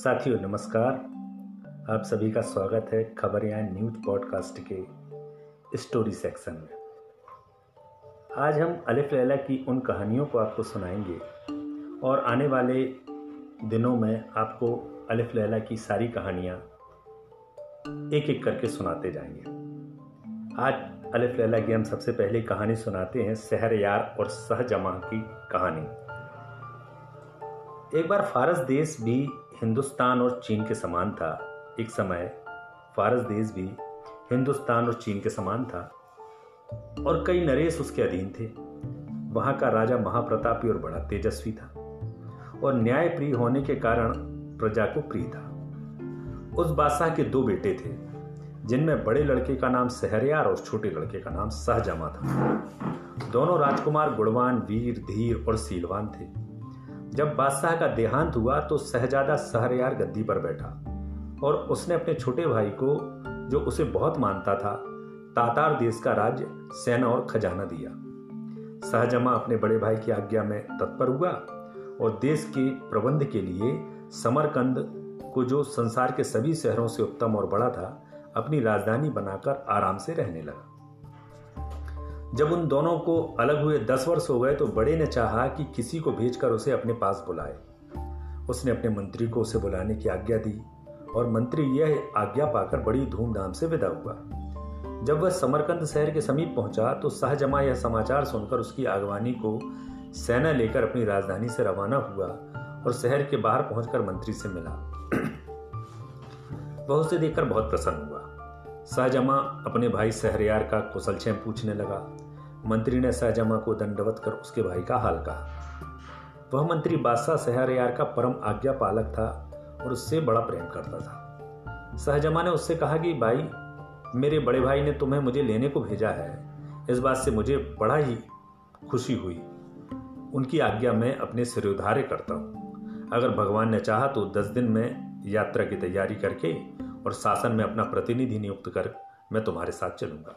साथियों, नमस्कार। आप सभी का स्वागत है खबरें न्यूज़ पॉडकास्ट के स्टोरी सेक्शन में। आज हम अलिफ लैला की उन कहानियों को आपको सुनाएँगे और आने वाले दिनों में आपको अलिफ लैला की सारी कहानियाँ एक एक करके सुनाते जाएँगे। आज अलिफ लैला की हम सबसे पहले कहानी सुनाते हैं सहर यार और सहजमा की कहानी। एक बार फारस देश भी हिंदुस्तान और चीन के समान था। एक समय फारस देश भी हिंदुस्तान और चीन के समान था और कई नरेश उसके अधीन थे। वहाँ का राजा महाप्रतापी और बड़ा तेजस्वी था और न्याय प्रिय होने के कारण प्रजा को प्रिय था। उस बादशाह के दो बेटे थे, जिनमें बड़े लड़के का नाम सहरियार और छोटे लड़के का नाम सहजमा था। दोनों राजकुमार गुणवान, वीर, धीर और सीलवान थे। जब बादशाह का देहांत हुआ तो शहजादा सहरयार गद्दी पर बैठा और उसने अपने छोटे भाई को, जो उसे बहुत मानता था, तातार देश का राज्य, सेना और खजाना दिया। सहजमा अपने बड़े भाई की आज्ञा में तत्पर हुआ और देश के प्रबंध के लिए समरकंद को जो संसार के सभी शहरों से उत्तम और बड़ा था, अपनी राजधानी बनाकर आराम से रहने लगा। जब उन दोनों को अलग हुए दस वर्ष हो गए तो बड़े ने चाहा कि किसी को भेजकर उसे अपने पास बुलाए। उसने अपने मंत्री को उसे बुलाने की आज्ञा दी और मंत्री यह आज्ञा पाकर बड़ी धूमधाम से विदा हुआ। जब वह समरकंद शहर के समीप पहुँचा तो सहजमा यह समाचार सुनकर उसकी आगवानी को सेना लेकर अपनी राजधानी से रवाना हुआ और शहर के बाहर पहुंचकर मंत्री से मिला। वह उसे देखकर बहुत प्रसन्न हुआ। शाहजमा अपने भाई सहरियार का कुशलक्षेम पूछने लगा। मंत्री ने शाहजमा को दंडवत कर उसके भाई का हाल कहा। वह मंत्री बादशाह सहरियार का परम आज्ञा पालक था और उससे बड़ा प्रेम करता था। शाहजमा ने उससे कहा कि, भाई, मेरे बड़े भाई ने तुम्हें मुझे लेने को भेजा है। इस बात से मुझे बड़ा ही खुशी हुई। उनकी आज्ञा मैं अपने सिरोधार्य करता हूँ। अगर भगवान ने चाहा तो दस दिन में यात्रा की तैयारी करके और शासन में अपना प्रतिनिधि नियुक्त कर मैं तुम्हारे साथ चलूँगा।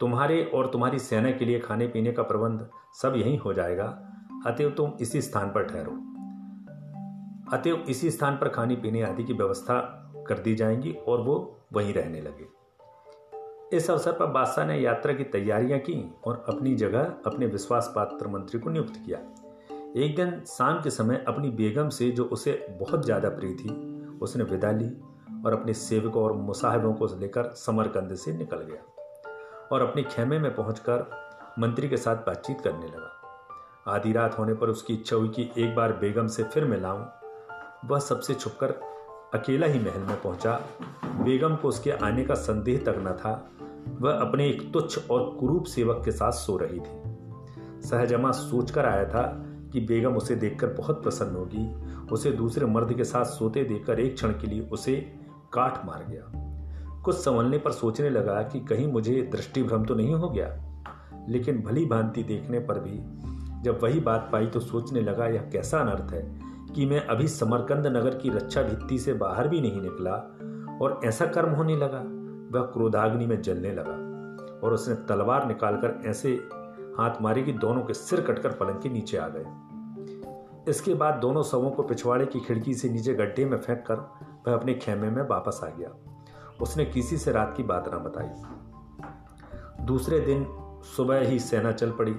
तुम्हारे और तुम्हारी सेना के लिए खाने पीने का प्रबंध सब यही हो जाएगा। अतएव तुम इसी स्थान पर ठहरो। अतएव इसी स्थान पर खाने पीने आदि की व्यवस्था कर दी जाएँगी और वो वहीं रहने लगे। इस अवसर पर बादशाह ने यात्रा की तैयारियाँ की और अपनी जगह अपने विश्वास पात्र मंत्री को नियुक्त किया। एक दिन शाम के समय अपनी बेगम से जो उसे बहुत ज़्यादा प्रिय थी, उसने विदा ली और अपने सेवकों और मुसाहिबों को लेकर समरकंद से निकल गया और अपने खेमे में पहुंचकर मंत्री के साथ बातचीत करने लगा। आधी रात होने पर उसकी इच्छा हुई कि एक बार बेगम से फिर मिलाऊं। वह सबसे छुपकर अकेला ही महल में पहुँचा। बेगम को उसके आने का संदेह तक न था। वह अपने एक तुच्छ और कुरूप सेवक के साथ सो रही थी। सहजमा सोचकर आया था कि बेगम उसे देखकर बहुत प्रसन्न होगी। उसे दूसरे मर्द के साथ सोते देखकर एक क्षण के लिए उसे काट मार गया। कुछ संभलने पर सोचने लगा कि कहीं मुझे दृष्टि भ्रम तो नहीं हो गया, लेकिन भली भांति देखने पर भी जब वही बात पाई तो सोचने लगा, यह कैसा अनर्थ है कि मैं अभी समरकंद नगर की रक्षा भित्ति से बाहर भी नहीं निकला और ऐसा कर्म होने लगा। वह क्रोधाग्नि में जलने लगा और उसने तलवार निकालकर ऐसे हाथ मारे कि दोनों के सिर कटकर पलंग के नीचे आ गए। इसके बाद दोनों शवों को पिछवाड़े की खिड़की से नीचे गड्ढे में फेंक कर वह अपने खेमे में वापस आ गया। उसने किसी से रात की बात ना बताई। दूसरे दिन सुबह ही सेना चल पड़ी।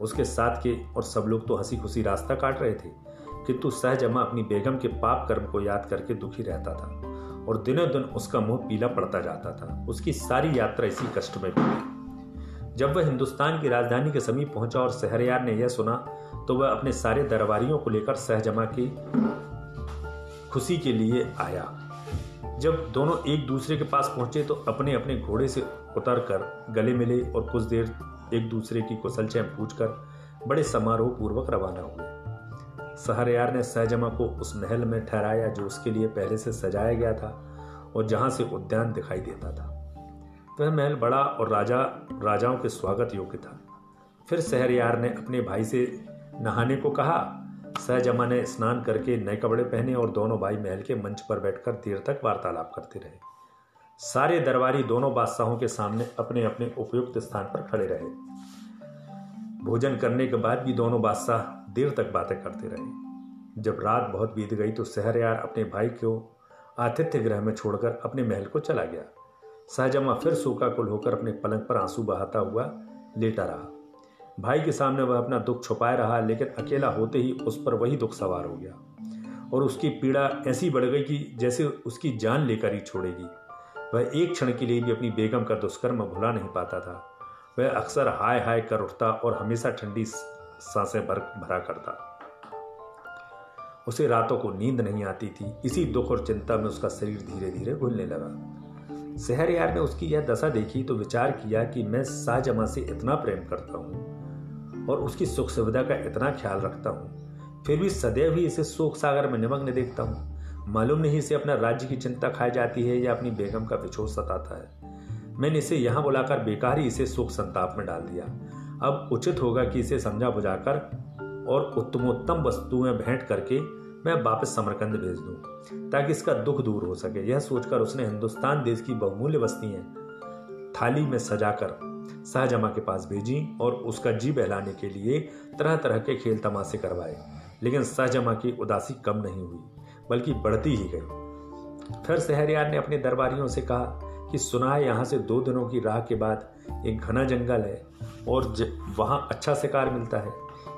उसके साथ के और सब लोग तो हँसी खुशी रास्ता काट रहे थे किंतु सहजमा अपनी बेगम के पाप कर्म को याद करके दुखी रहता था और दिनों दिन उसका मुँह पीला पड़ता जाता था। उसकी सारी यात्रा इसी कष्ट में बीती। जब वह हिंदुस्तान की राजधानी के समीप पहुँचा और सहरयार ने यह सुना तो वह अपने सारे दरबारियों को लेकर सहजमा की खुशी के लिए आया। जब दोनों एक दूसरे के पास पहुँचे तो अपने अपने घोड़े से उतर कर गले मिले और कुछ देर एक दूसरे की कुशल चैम पूछ कर बड़े समारोह पूर्वक रवाना हुए। सहरयार ने सहजमा को उस महल में ठहराया, जो उसके लिए पहले से सजाया गया था और जहाँ से उद्यान दिखाई देता था। वह महल बड़ा और राजा, राजाओं के स्वागत योग्य था। फिर सहरयार ने अपने भाई से नहाने को कहा, सहजमा ने स्नान करके नए कपड़े पहने और दोनों भाई महल के मंच पर बैठकर देर तक वार्तालाप करते रहे। सारे दरबारी दोनों बादशाहों के सामने अपने अपने उपयुक्त स्थान पर खड़े रहे। भोजन करने के बाद भी दोनों बादशाह देर तक बातें करते रहे। जब रात बहुत बीत गई तो सहरयार अपने भाई को आतिथ्य गृह में छोड़कर अपने महल को चला गया। शाहजमा फिर कुल होकर अपने पलंग पर आँसू बहाता हुआ लेटा रहा। भाई के सामने वह अपना दुख छुपाए रहा, लेकिन अकेला होते ही उस पर वही दुख सवार हो गया। और उसकी पीड़ा ऐसी बढ़ गई कि जैसे उसकी जान लेकर ही छोड़ेगी। वह एक क्षण के लिए भी अपनी बेगम का दुष्कर्म भुला नहीं पाता था। वह अक्सर हाय हाय कर उठता और हमेशा ठंडी साँसें भर, भरा करता। उसे रातों को नींद नहीं आती थी। इसी दुख और चिंता में उसका शरीर धीरे धीरे घुलने लगा। शहरयार ने उसकी यह दशा देखी तो विचार किया कि मैं शाहजमा से इतना प्रेम करता हूँ और उसकी सुख सुविधा का इतना ख्याल रखता हूँ। फिर भी सदैव ही इसे शोक सागर में निमग्न देखता हूँ। मालूम नहीं इसे अपना राज्य की चिंता खाई जाती है या अपनी बेगम का विछोड़ सताता है। मैंने इसे यहाँ बुलाकर बेकार ही इसे सुख संताप में डाल दिया। अब उचित होगा कि इसे समझा बुझाकर और उत्तमोत्तम वस्तुएँ भेंट करके मैं वापस समरकंद भेज दूँ, ताकि इसका दुख दूर हो सके। यह सोचकर उसने हिंदुस्तान देश की बहुमूल्य वस्तियाँ थाली में सजाकर शाहजमा के पास भेजी और उसका जी बहलाने के लिए तरह तरह के खेल तमाशे करवाए। लेकिन शाहजमा की उदासी कम नहीं हुई, बल्कि बढ़ती ही गई। फिर शहरियार ने अपने दरबारियों से कहा कि सुना है यहाँ से दो दिनों की राह के बाद एक घना जंगल है और वहाँ अच्छा शिकार मिलता है,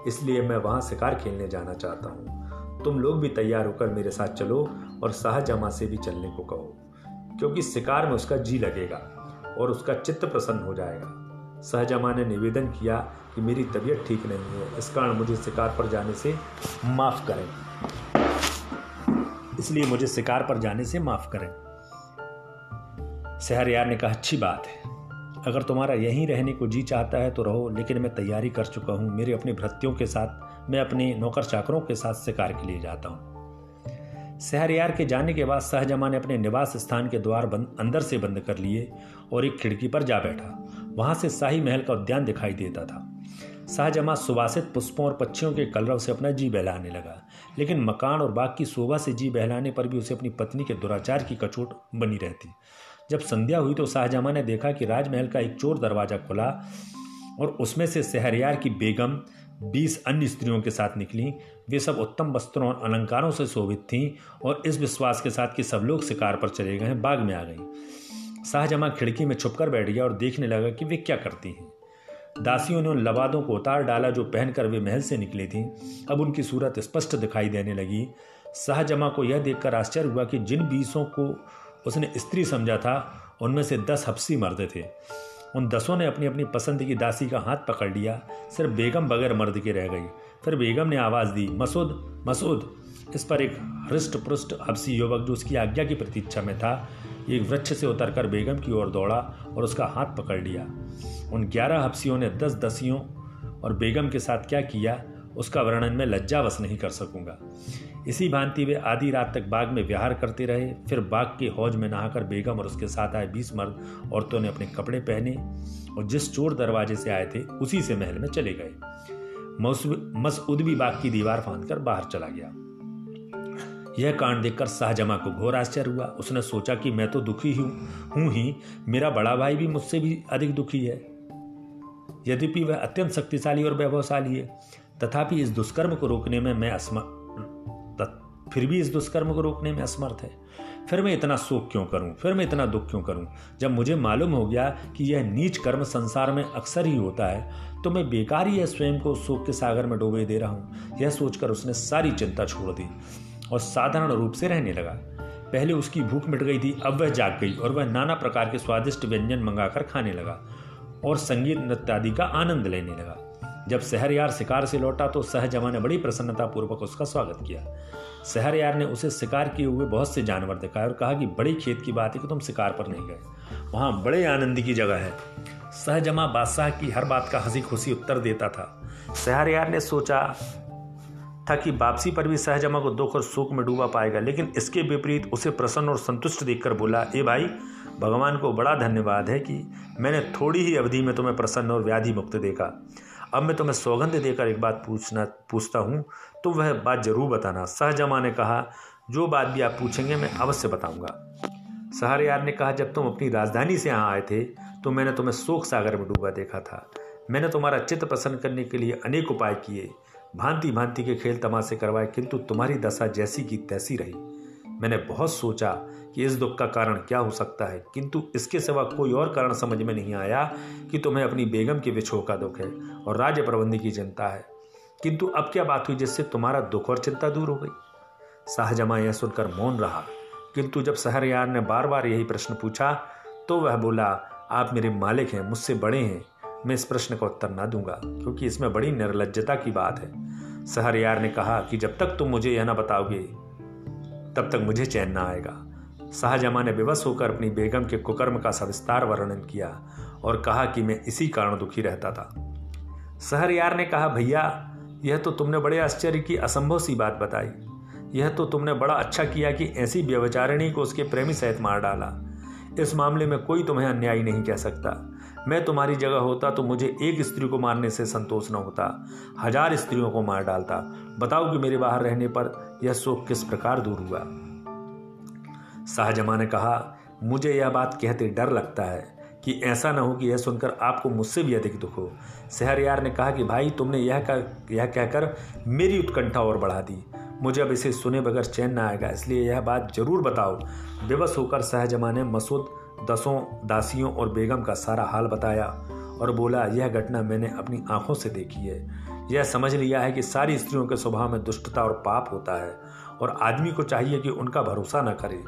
इसलिए मैं वहाँ शिकार खेलने जाना चाहता हूँ। तुम लोग भी तैयार होकर मेरे साथ चलो और शाहजमा से भी चलने को कहो, क्योंकि शिकार में उसका जी लगेगा और उसका चित्त प्रसन्न हो जाएगा। शाहजमा ने निवेदन किया कि मेरी तबीयत ठीक नहीं है, इस कारण मुझे शिकार पर जाने से माफ़ करें। इसलिए मुझे शिकार पर जाने से माफ़ करें। शहरयार ने कहा, अच्छी बात है। अगर तुम्हारा यहीं रहने को जी चाहता है तो रहो, लेकिन मैं तैयारी कर चुका हूँ। मेरे अपने भृत्यों के साथ मैं अपने नौकर चाकरों के साथ शिकार के लिए जाता हूँ। शहरयार के जाने के बाद शाहजमा ने अपने निवास स्थान के द्वार बंद, अंदर से बंद कर लिए और एक खिड़की पर जा बैठा। वहाँ से शाही महल का उद्यान दिखाई देता था। शाहजमा सुवासित पुष्पों और पक्षियों के कलरव से अपना जी बहलाने लगा, लेकिन मकान और बाग की शोभा से जी बहलाने पर भी उसे अपनी पत्नी के दुराचार की कचोट बनी रहती। जब संध्या हुई तो शाहजहां ने देखा कि राजमहल का एक चोर दरवाज़ा खुला और उसमें से सहरियार की बेगम बीस अन्य स्त्रियों के साथ निकली। वे सब उत्तम वस्त्रों और अलंकारों से शोभित थीं और इस विश्वास के साथ कि सब लोग शिकार पर चले गए बाग में आ गई। शाहजमा खिड़की में छुपकर बैठ गया और देखने लगा कि वे क्या करती हैं। दासियों ने उन लबादों को उतार डाला जो पहनकर वे महल से निकली थीं। अब उनकी सूरत स्पष्ट दिखाई देने लगी। शाहजमा को यह देखकर आश्चर्य हुआ कि जिन बीसों को उसने स्त्री समझा था, उनमें से दस हफ्सी मर्द थे। उन दसों ने अपनी अपनी पसंद की दासी का हाथ पकड़ लिया। सिर्फ़ बेगम बगैर मर्द के रह गई। फिर बेगम ने आवाज़ दी, मसूद मसूद। इस पर एक हृष्ट पृष्ट हफ्सी युवक जो उसकी आज्ञा की प्रतीक्षा में था, एक वृक्ष से उतरकर बेगम की ओर दौड़ा और उसका हाथ पकड़ लिया। उन ग्यारह हफ्सियों ने दस दसियों और बेगम के साथ क्या किया, उसका वर्णन मैं लज्जावश नहीं कर सकूँगा। इसी भांति वे आधी रात तक बाग में विहार करते रहे, फिर बाग के हौज में नहाकर बेगम और उसके साथ आए बीस मर्द औरतों ने अपने कपड़े पहने और जिस चोर दरवाजे से आए थे, उसी से महल में चले गए। मसूद भी बाग की दीवार फांद बाहर चला गया। यह कांड देखकर शाहजमा को घोर आश्चर्य हुआ। उसने सोचा कि मैं तो दुखी हूँ हूँ ही, मेरा बड़ा भाई भी मुझसे भी अधिक दुखी है। यद्यपि वह अत्यंत शक्तिशाली और वैभवशाली है, तथापि इस दुष्कर्म को रोकने में मैं फिर भी इस दुष्कर्म को रोकने में असमर्थ है। फिर मैं इतना शोक क्यों करूँ? फिर मैं इतना दुख क्यों करूँ? जब मुझे मालूम हो गया कि यह नीच कर्म संसार में अक्सर ही होता है तो मैं बेकार ही स्वयं को शोक के सागर में डूबे दे रहा हूँ। यह सोचकर उसने सारी चिंता छोड़ दी और साधारण रूप से रहने लगा। पहले उसकी भूख मिट गई थी, अब वह जाग गई और वह नाना प्रकार के स्वादिष्ट व्यंजन मंगाकर खाने लगा और संगीत नृत्य आदि का आनंद लेने लगा। जब शहरयार शिकार से लौटा तो सहजमा ने बड़ी प्रसन्नता पूर्वक उसका स्वागत किया। शहरयार ने उसे शिकार किए हुए बहुत से जानवर दिखाए और कहा कि बड़ी खेत की बात है कि तुम शिकार पर नहीं गए। वहाँ बड़े आनंद की जगह है। सहजमा बादशाह की हर बात का हँसी खुशी उत्तर देता था। शहरयार ने सोचा था कि वापसी पर भी सहजमा को दुख और शोक में डूबा पाएगा, लेकिन इसके विपरीत उसे प्रसन्न और संतुष्ट देखकर बोला, ए भाई, भगवान को बड़ा धन्यवाद है कि मैंने थोड़ी ही अवधि में तुम्हें प्रसन्न और व्याधि मुक्त देखा। अब मैं तुम्हें सौगंध देकर एक बात पूछना, पूछता हूँ तो वह बात ज़रूर बताना। शाहजमा ने कहा, जो बात भी आप पूछेंगे, मैं अवश्य बताऊँगा। बताऊँगा सहरयार ने कहा, जब तुम अपनी राजधानी से यहाँ आए थे तो मैंने तुम्हें शोक सागर में डूबा देखा था। मैंने तुम्हारा चित्त प्रसन्न करने के लिए अनेक उपाय किए। भांति भांति के खेल तमाशे करवाए, किंतु तुम्हारी दशा जैसी की तैसी रही। मैंने बहुत सोचा कि इस दुख का कारण क्या हो सकता है, किंतु इसके सिवा कोई और कारण समझ में नहीं आया कि तुम्हें अपनी बेगम के विछोह का दुख है और राज्य प्रबंधी की चिंता है। किंतु अब क्या बात हुई जिससे तुम्हारा दुख और चिंता दूर हो गई? शाहजमा यह सुनकर मौन रहा, किंतु जब शहरयार ने बार बार यही प्रश्न पूछा तो वह बोला, आप मेरे मालिक हैं, मुझसे बड़े हैं, मैं इस प्रश्न का उत्तर ना दूँगा, क्योंकि इसमें बड़ी निर्लजता की बात है। शहरयार ने कहा कि जब तक तुम मुझे यह ना बताओगे तब तक मुझे चैन ना आएगा। शाहजमा ने विवश होकर अपनी बेगम के कुकर्म का सविस्तार वर्णन किया और कहा कि मैं इसी कारण दुखी रहता था। शहरयार ने कहा, भैया, यह तो तुमने बड़े आश्चर्य की असंभव सी बात बताई। यह तो तुमने बड़ा अच्छा किया कि ऐसी व्यवचारिणी को उसके प्रेमी सहित मार डाला। इस मामले में कोई तुम्हें अन्यायी नहीं कह सकता। मैं तुम्हारी जगह होता तो मुझे एक स्त्री को मारने से संतोष न होता, हज़ार स्त्रियों को मार डालता। बताओ कि मेरे बाहर रहने पर यह शोक किस प्रकार दूर हुआ? शाहजमा ने कहा, मुझे यह बात कहते डर लगता है कि ऐसा ना हो कि यह सुनकर आपको मुझसे भी अधिक दुख हो। शहरयार ने कहा कि भाई, तुमने यह कह, यह कहकर मेरी उत्कंठा और बढ़ा दी। मुझे अब इसे सुने बगैर चैन ना आएगा, इसलिए यह बात ज़रूर बताओ। बेबस होकर शाहजमा ने मसूद दसों दासियों और बेगम का सारा हाल बताया और बोला, यह घटना मैंने अपनी आँखों से देखी है। यह समझ लिया है कि सारी स्त्रियों के स्वभाव में दुष्टता और पाप होता है और आदमी को चाहिए कि उनका भरोसा न करे।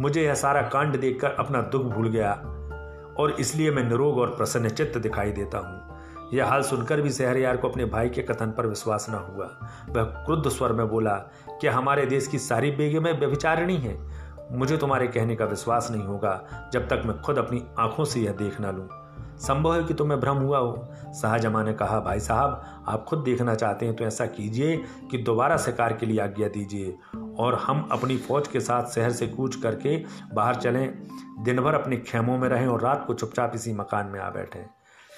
मुझे यह सारा कांड देखकर अपना दुख भूल गया और इसलिए मैं निरोग और प्रसन्न चित्त दिखाई देता हूँ। यह हाल सुनकर भी शहरयार को अपने भाई के कथन पर विश्वास न हुआ। वह क्रुद्ध स्वर में बोला, क्या हमारे देश की सारी बेगमें व्यभिचारिणी हैं? मुझे तुम्हारे कहने का विश्वास नहीं होगा जब तक मैं खुद अपनी आँखों से यह देख ना लूँ। संभव है कि तुम्हें भ्रम हुआ हो। शाहजमा ने कहा, भाई साहब, आप खुद देखना चाहते हैं तो ऐसा कीजिए कि दोबारा शिकार के लिए आज्ञा दीजिए और हम अपनी फौज के साथ शहर से कूच करके बाहर चलें। दिन भर अपने खेमों में रहें और रात को चुपचाप इसी मकान में आ बैठें।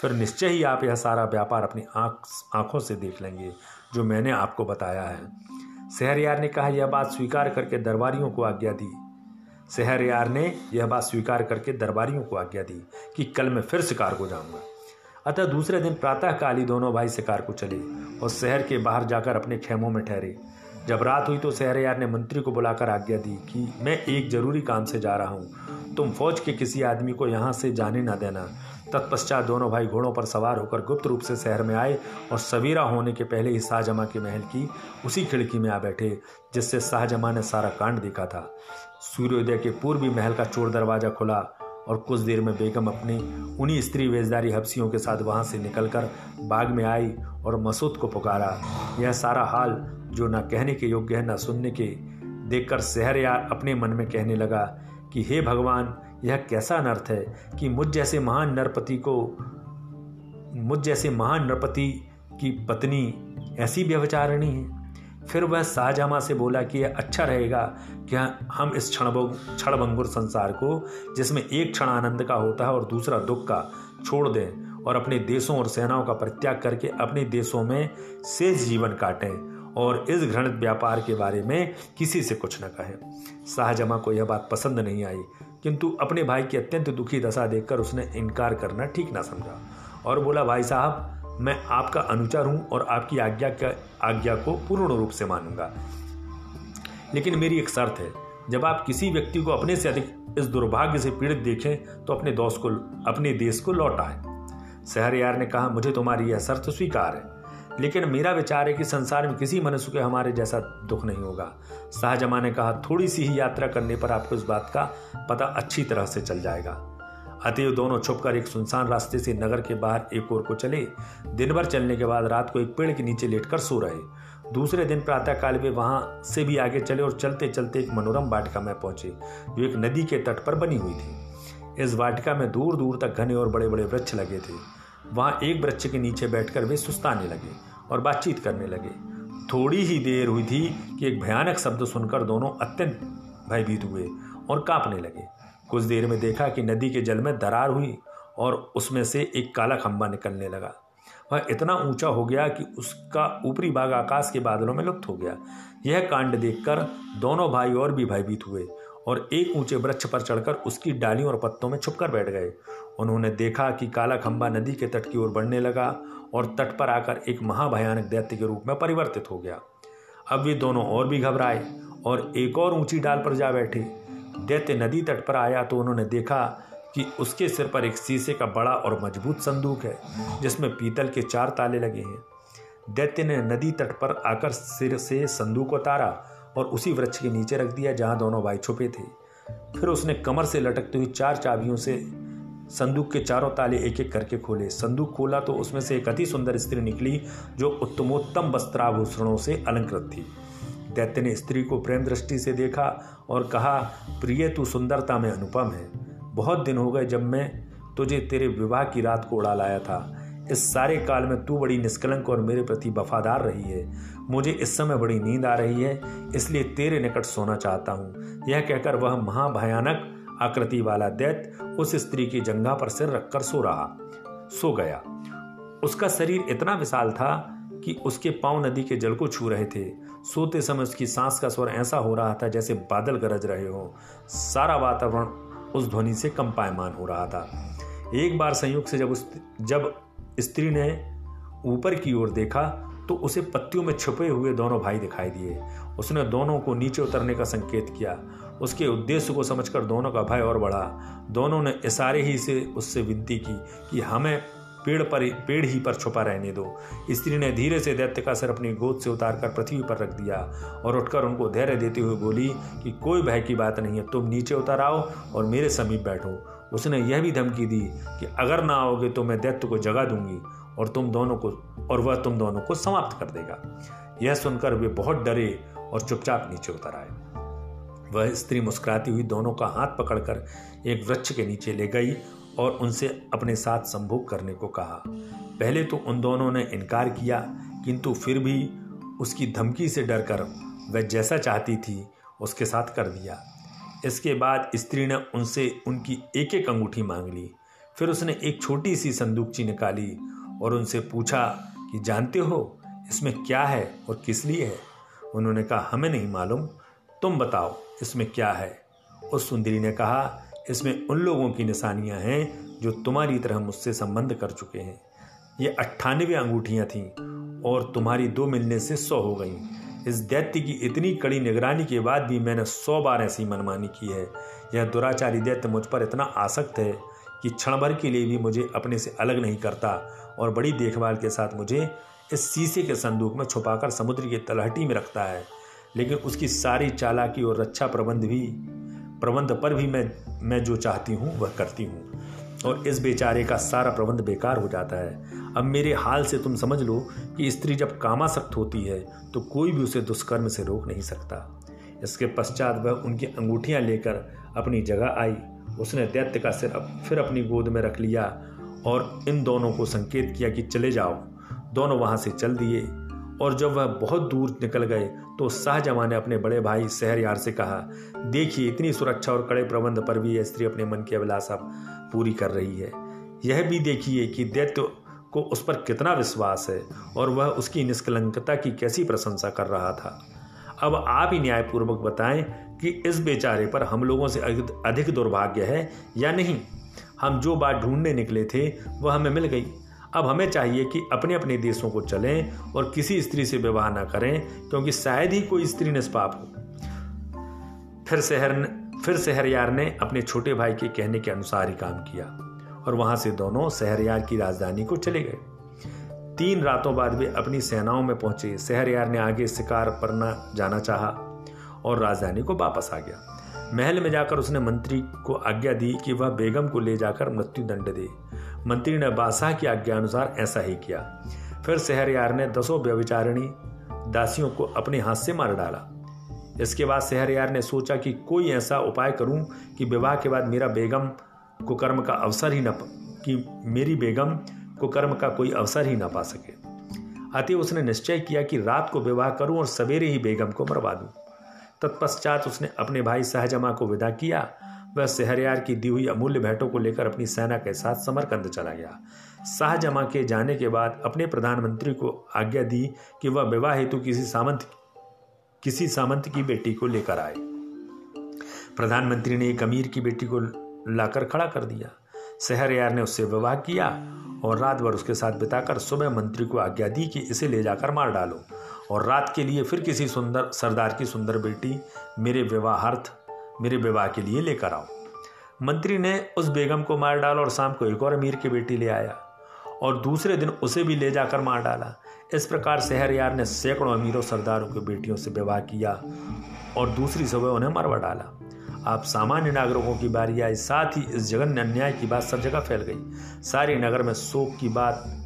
फिर निश्चय ही आप यह सारा व्यापार अपनी आँख, आँखों से देख लेंगे, जो मैंने आपको बताया है। शहरयार ने कहा, यह बात स्वीकार करके दरबारियों को आज्ञा दी। शहरयार ने यह बात स्वीकार करके दरबारियों को आज्ञा दी कि कल मैं फिर शिकार को जाऊँगा। अतः दूसरे दिन प्रातःकाल ही दोनों भाई शिकार को चले और शहर के बाहर जाकर अपने खेमों में ठहरे। जब रात हुई तो शहरयार ने मंत्री को बुलाकर आज्ञा दी कि मैं एक ज़रूरी काम से जा रहा हूँ। तुम फौज के किसी आदमी को यहाँ से जाने न देना। तत्पश्चात दोनों भाई घोड़ों पर सवार होकर गुप्त रूप से शहर में आए और सवेरा होने के पहले ही शाहजमा के महल की उसी खिड़की में आ बैठे, जिससे शाहजमा ने सारा कांड देखा था। सूर्योदय के पूर्व महल का चोर दरवाज़ा खुला और कुछ देर में बेगम अपनी उन्हीं स्त्री वेजदारी हफ्सियों के साथ वहाँ से निकलकर बाग में आई और मसूद को पुकारा। यह सारा हाल जो न कहने के योग्य है, न सुनने के, देखकर शहर यार अपने मन में कहने लगा कि, हे भगवान, यह कैसा अनर्थ है कि मुझ जैसे महान नरपति को, मुझ जैसे महान नरपति की पत्नी ऐसी व्यवचारणी है? फिर वह शाहजहां से बोला कि यह अच्छा रहेगा कि हम इस क्षण क्षणभंगुर संसार को, जिसमें एक क्षण आनंद का होता है और दूसरा दुख का, छोड़ दें और अपने देशों और सेनाओं का परित्याग करके अपने देशों में शेष जीवन काटें और इस घृणित व्यापार के बारे में किसी से कुछ न कहें। शाहजमा को यह बात पसंद नहीं आई, किंतु अपने भाई की अत्यंत दुखी दशा देखकर उसने इनकार करना ठीक ना समझा और बोला, भाई साहब मैं आपका अनुचर हूँ और आपकी आज्ञा का, आज्ञा को पूर्ण रूप से मानूँगा। लेकिन मेरी एक शर्त है, जब आप किसी व्यक्ति को अपने से अधिक, इस दुर्भाग्य से पीड़ित देखें तो अपने दोस्त को, अपने देश को लौटाएँ शहरयार ने कहा, मुझे तुम्हारी यह शर्त स्वीकार है। लेकिन मेरा विचार है कि संसार में किसी मनुष्य के हमारे जैसा दुख नहीं होगा। शाहजमा ने कहा, थोड़ी सी ही यात्रा करने पर आपको इस बात का पता अच्छी तरह से चल जाएगा। अतएव दोनों छुपकर एक सुनसान रास्ते से नगर के बाहर एक ओर को चले। दिन भर चलने के बाद रात को एक पेड़ के नीचे लेटकर सो रहे। दूसरे दिन प्रातःकाल वे वहाँ से भी आगे चले और चलते चलते एक मनोरम वाटिका में पहुँचे, जो एक नदी के तट पर बनी हुई थी। इस वाटिका में दूर दूर तक घने और बड़े बड़े वृक्ष लगे थे। वहाँ एक वृक्ष के नीचे बैठकर वे सुस्ताने लगे और बातचीत करने लगे। थोड़ी ही देर हुई थी कि एक भयानक शब्द सुनकर दोनों अत्यंत भयभीत हुए और कांपने लगे। कुछ देर में देखा कि नदी के जल में दरार हुई और उसमें से एक काला खंबा निकलने लगा। वह इतना ऊँचा हो गया कि उसका ऊपरी भाग आकाश के बादलों में लुप्त हो गया। यह कांड देखकर दोनों भाई और भी भयभीत हुए और एक ऊँचे वृक्ष पर चढ़कर उसकी डालियों और पत्तों में छुपकर बैठ गए। उन्होंने देखा कि काला खंबा नदी के तट की ओर बढ़ने लगा और तट पर आकर एक महाभयानक दैत्य के रूप में परिवर्तित हो गया। अब वे दोनों और भी घबराए और एक और ऊँची डाल पर जा बैठे। दैत्य नदी तट पर आया तो उन्होंने देखा कि उसके सिर पर एक शीशे का बड़ा और मज़बूत संदूक है, जिसमें पीतल के चार ताले लगे हैं। दैत्य ने नदी तट पर आकर सिर से संदूक उतारा और उसी वृक्ष के नीचे रख दिया जहाँ दोनों भाई छुपे थे। फिर उसने कमर से लटकती हुई चार चाबियों से संदूक के चारों ताले एक एक करके खोले। संदूक खोला तो उसमें से एक अति सुंदर स्त्री निकली, जो उत्तमोत्तम वस्त्राभूषणों से अलंकृत थी। दैत्य ने स्त्री को प्रेम दृष्टि से देखा और कहा, प्रिय, तू सुंदरता में अनुपम है। बहुत दिन हो गए जब मैं तुझे तेरे विवाह की रात को उड़ा लाया था। इस सारे काल में तू बड़ी निष्कलंक और मेरे प्रति वफादार रही है। मुझे इस समय बड़ी नींद आ रही है, इसलिए तेरे निकट सोना चाहता हूँ। यह कहकर वह महाभयानक आकृति वाला दैत्य उस स्त्री की जंगा पर सिर रखकर सो रहा। सो गया। उसका शरीर इतना विशाल था कि उसके पाँव नदी के जल को छू रहे थे। सोते समय उसकी सांस का स्वर ऐसा हो रहा था जैसे बादल गरज रहे हो। सारा वातावरण उस ध्वनि से कंपायमान हो रहा था। एक बार संयोग से जब उस जब स्त्री ने ऊपर की ओर देखा तो उसे पत्तियों में छुपे हुए दोनों भाई दिखाई दिए। उसने दोनों को नीचे उतरने का संकेत किया। उसके उद्देश्य को समझकर दोनों का भय और बढ़ा। दोनों ने इशारे ही से उससे विनती की कि हमें पेड़ पर, पेड़ ही पर छुपा रहने दो। स्त्री ने धीरे से दैत्य का सर अपनी गोद से उतारकर पृथ्वी पर रख दिया और उठकर उनको धैर्य देते हुए बोली कि कोई भय की बात नहीं है, तुम नीचे उतर आओ और मेरे समीप बैठो। उसने यह भी धमकी दी कि अगर ना आओगे तो मैं दैत्य को जगा दूँगी और तुम दोनों को, और वह तुम दोनों को समाप्त कर देगा। यह सुनकर वे बहुत डरे और चुपचाप नीचे उतर आए। वह स्त्री मुस्कुराती हुई दोनों का हाथ पकड़कर एक वृक्ष के नीचे ले गई और उनसे अपने साथ संभोग करने को कहा। पहले तो उन दोनों ने इनकार किया, किंतु फिर भी उसकी धमकी से डरकर वह जैसा चाहती थी, उसके साथ कर दिया। इसके बाद स्त्री ने उनसे उनकी एक एक अंगूठी मांग ली। फिर उसने एक छोटी सी संदूकची निकाली और उनसे पूछा कि, जानते हो इसमें क्या है और किस लिए है? उन्होंने कहा, हमें नहीं मालूम। तुम बताओ इसमें क्या है? उस सुंदरी ने कहा इसमें उन लोगों की निशानियाँ हैं जो तुम्हारी तरह मुझसे संबंध कर चुके हैं। ये अट्ठानवे अंगूठियाँ थीं और तुम्हारी दो मिलने से सौ हो गई। इस दैत्य की इतनी कड़ी निगरानी के बाद भी मैंने सौ बार ऐसी मनमानी की है। यह दुराचारी दैत्य मुझ पर इतना आसक्त है कि क्षण भर के लिए भी मुझे अपने से अलग नहीं करता और बड़ी देखभाल के साथ मुझे इस शीशे के संदूक में छुपाकर समुद्र की तलहटी में रखता है। लेकिन उसकी सारी चालाकी और रक्षा प्रबंध भी प्रबंध पर भी मैं मैं जो चाहती हूँ, वह करती हूँ। और इस बेचारे का सारा प्रबंध बेकार हो जाता है। अब मेरे हाल से तुम समझ लो कि स्त्री जब कामासक्त होती है तो कोई भी उसे दुष्कर्म से रोक नहीं सकता। इसके पश्चात वह उनकी अंगूठियाँ लेकर अपनी जगह आई। उसने दैत्य का सिर फिर अपनी गोद में रख लिया और इन दोनों को संकेत किया कि चले जाओ। दोनों वहाँ से चल दिए। और जब वह बहुत दूर निकल गए तो शाहजमा ने अपने बड़े भाई शहरयार से कहा, देखिए, इतनी सुरक्षा और कड़े प्रबंध पर भी यह स्त्री अपने मन की अभिलाषा पूरी कर रही है। यह भी देखिए कि दैत्य को उस पर कितना विश्वास है और वह उसकी निष्कलंकता की कैसी प्रशंसा कर रहा था। अब आप ही न्यायपूर्वक बताएँ कि इस बेचारे पर हम लोगों से अधिक दुर्भाग्य है या नहीं? हम जो बात ढूँढने निकले थे, वह हमें मिल गई। अब हमें चाहिए कि अपने अपने देशों को चलें और किसी स्त्री से विवाह ना करें, क्योंकि शायद ही कोई स्त्री निष्पाप हो। फिर शहर फिर शहरयार ने अपने छोटे भाई के कहने के अनुसार ही काम किया, और वहाँ से दोनों शहरयार की राजधानी को चले गए। तीन रातों बाद वे अपनी सेनाओं में पहुँचे। शहरयार ने आगे शिकार पर जाना चाहा और राजधानी को वापस आ गया। महल में जाकर उसने मंत्री को आज्ञा दी कि वह बेगम को ले जाकर मृत्यु दंड दे। मंत्री ने बादशाह की आज्ञा अनुसार ऐसा ही किया। फिर शहरयार ने दसों व्यविचारिणी दासियों को अपने हाथ से मार डाला। इसके बाद शहरयार ने सोचा कि कोई ऐसा उपाय करूँ कि विवाह के बाद मेरा बेगम को कर्म का अवसर ही न कि मेरी बेगम को कर्म का कोई अवसर ही ना पा सके। अतः उसने निश्चय किया कि रात को विवाह करूँ और सवेरे ही बेगम को मरवा दूँ। तत्पश्चात उसने अपने भाई शाहजमा को विदा किया। वह शहरयार की दी हुई अमूल्य भेंटों को लेकर अपनी सेना के साथ समरकंद चला गया। शाहजमा के जाने के बाद अपने प्रधानमंत्री को आज्ञा दी कि वह विवाह हेतु किसी सामंत किसी सामंत की बेटी को लेकर आए। प्रधानमंत्री ने एक अमीर की बेटी को लाकर खड़ा कर दिया। शहरयार ने उससे विवाह किया और रात भर उसके साथ बिताकर सुबह मंत्री को आज्ञा दी कि इसे ले जाकर मार डालो। और रात के लिए फिर किसी सुंदर, सरदार की सुंदर बेटी मेरे विवाहार्थ, मेरे विवाह के लिए लेकर आओ मंत्री ने उस बेगम को मार डाला और शाम को एक और अमीर की बेटी ले आया और दूसरे दिन उसे भी ले जाकर मार डाला। इस प्रकार शहर यार ने सैकड़ों अमीरों, सरदारों की बेटियों से विवाह किया और दूसरी सुबह उन्हें मरवा डाला। आप सामान्य नागरिकों की बारी आई, साथ ही इस जघन्य अन्याय की बात सब जगह फैल गई। सारे नगर में शोक की बात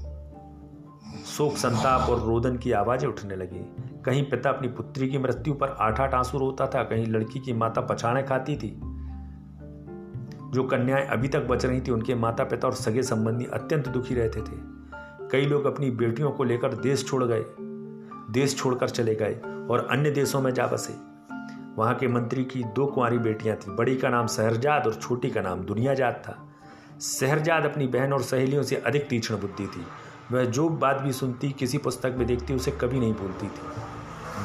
शोक, संताप और रोदन की आवाज़ें उठने लगी। कहीं पिता अपनी पुत्री की मृत्यु पर आठ आठ आँसू रोता था, कहीं लड़की की माता पछाड़े खाती थी। जो कन्याएँ अभी तक बच रही थी, उनके माता पिता और सगे संबंधी अत्यंत दुखी रहते थे। कई लोग अपनी बेटियों को लेकर देश छोड़ गए, देश छोड़कर चले गए और अन्य देशों में जा बसे। वहाँ के मंत्री की दो कुंवारी बेटियाँ थी, बड़ी का नाम सहरजाद और छोटी का नाम दुनियाजाद था। सहरजाद अपनी बहन और सहेलियों से अधिक तीक्ष्ण बुद्धि थी। वह जो बात भी सुनती, किसी पुस्तक में देखती, उसे कभी नहीं भूलती थी।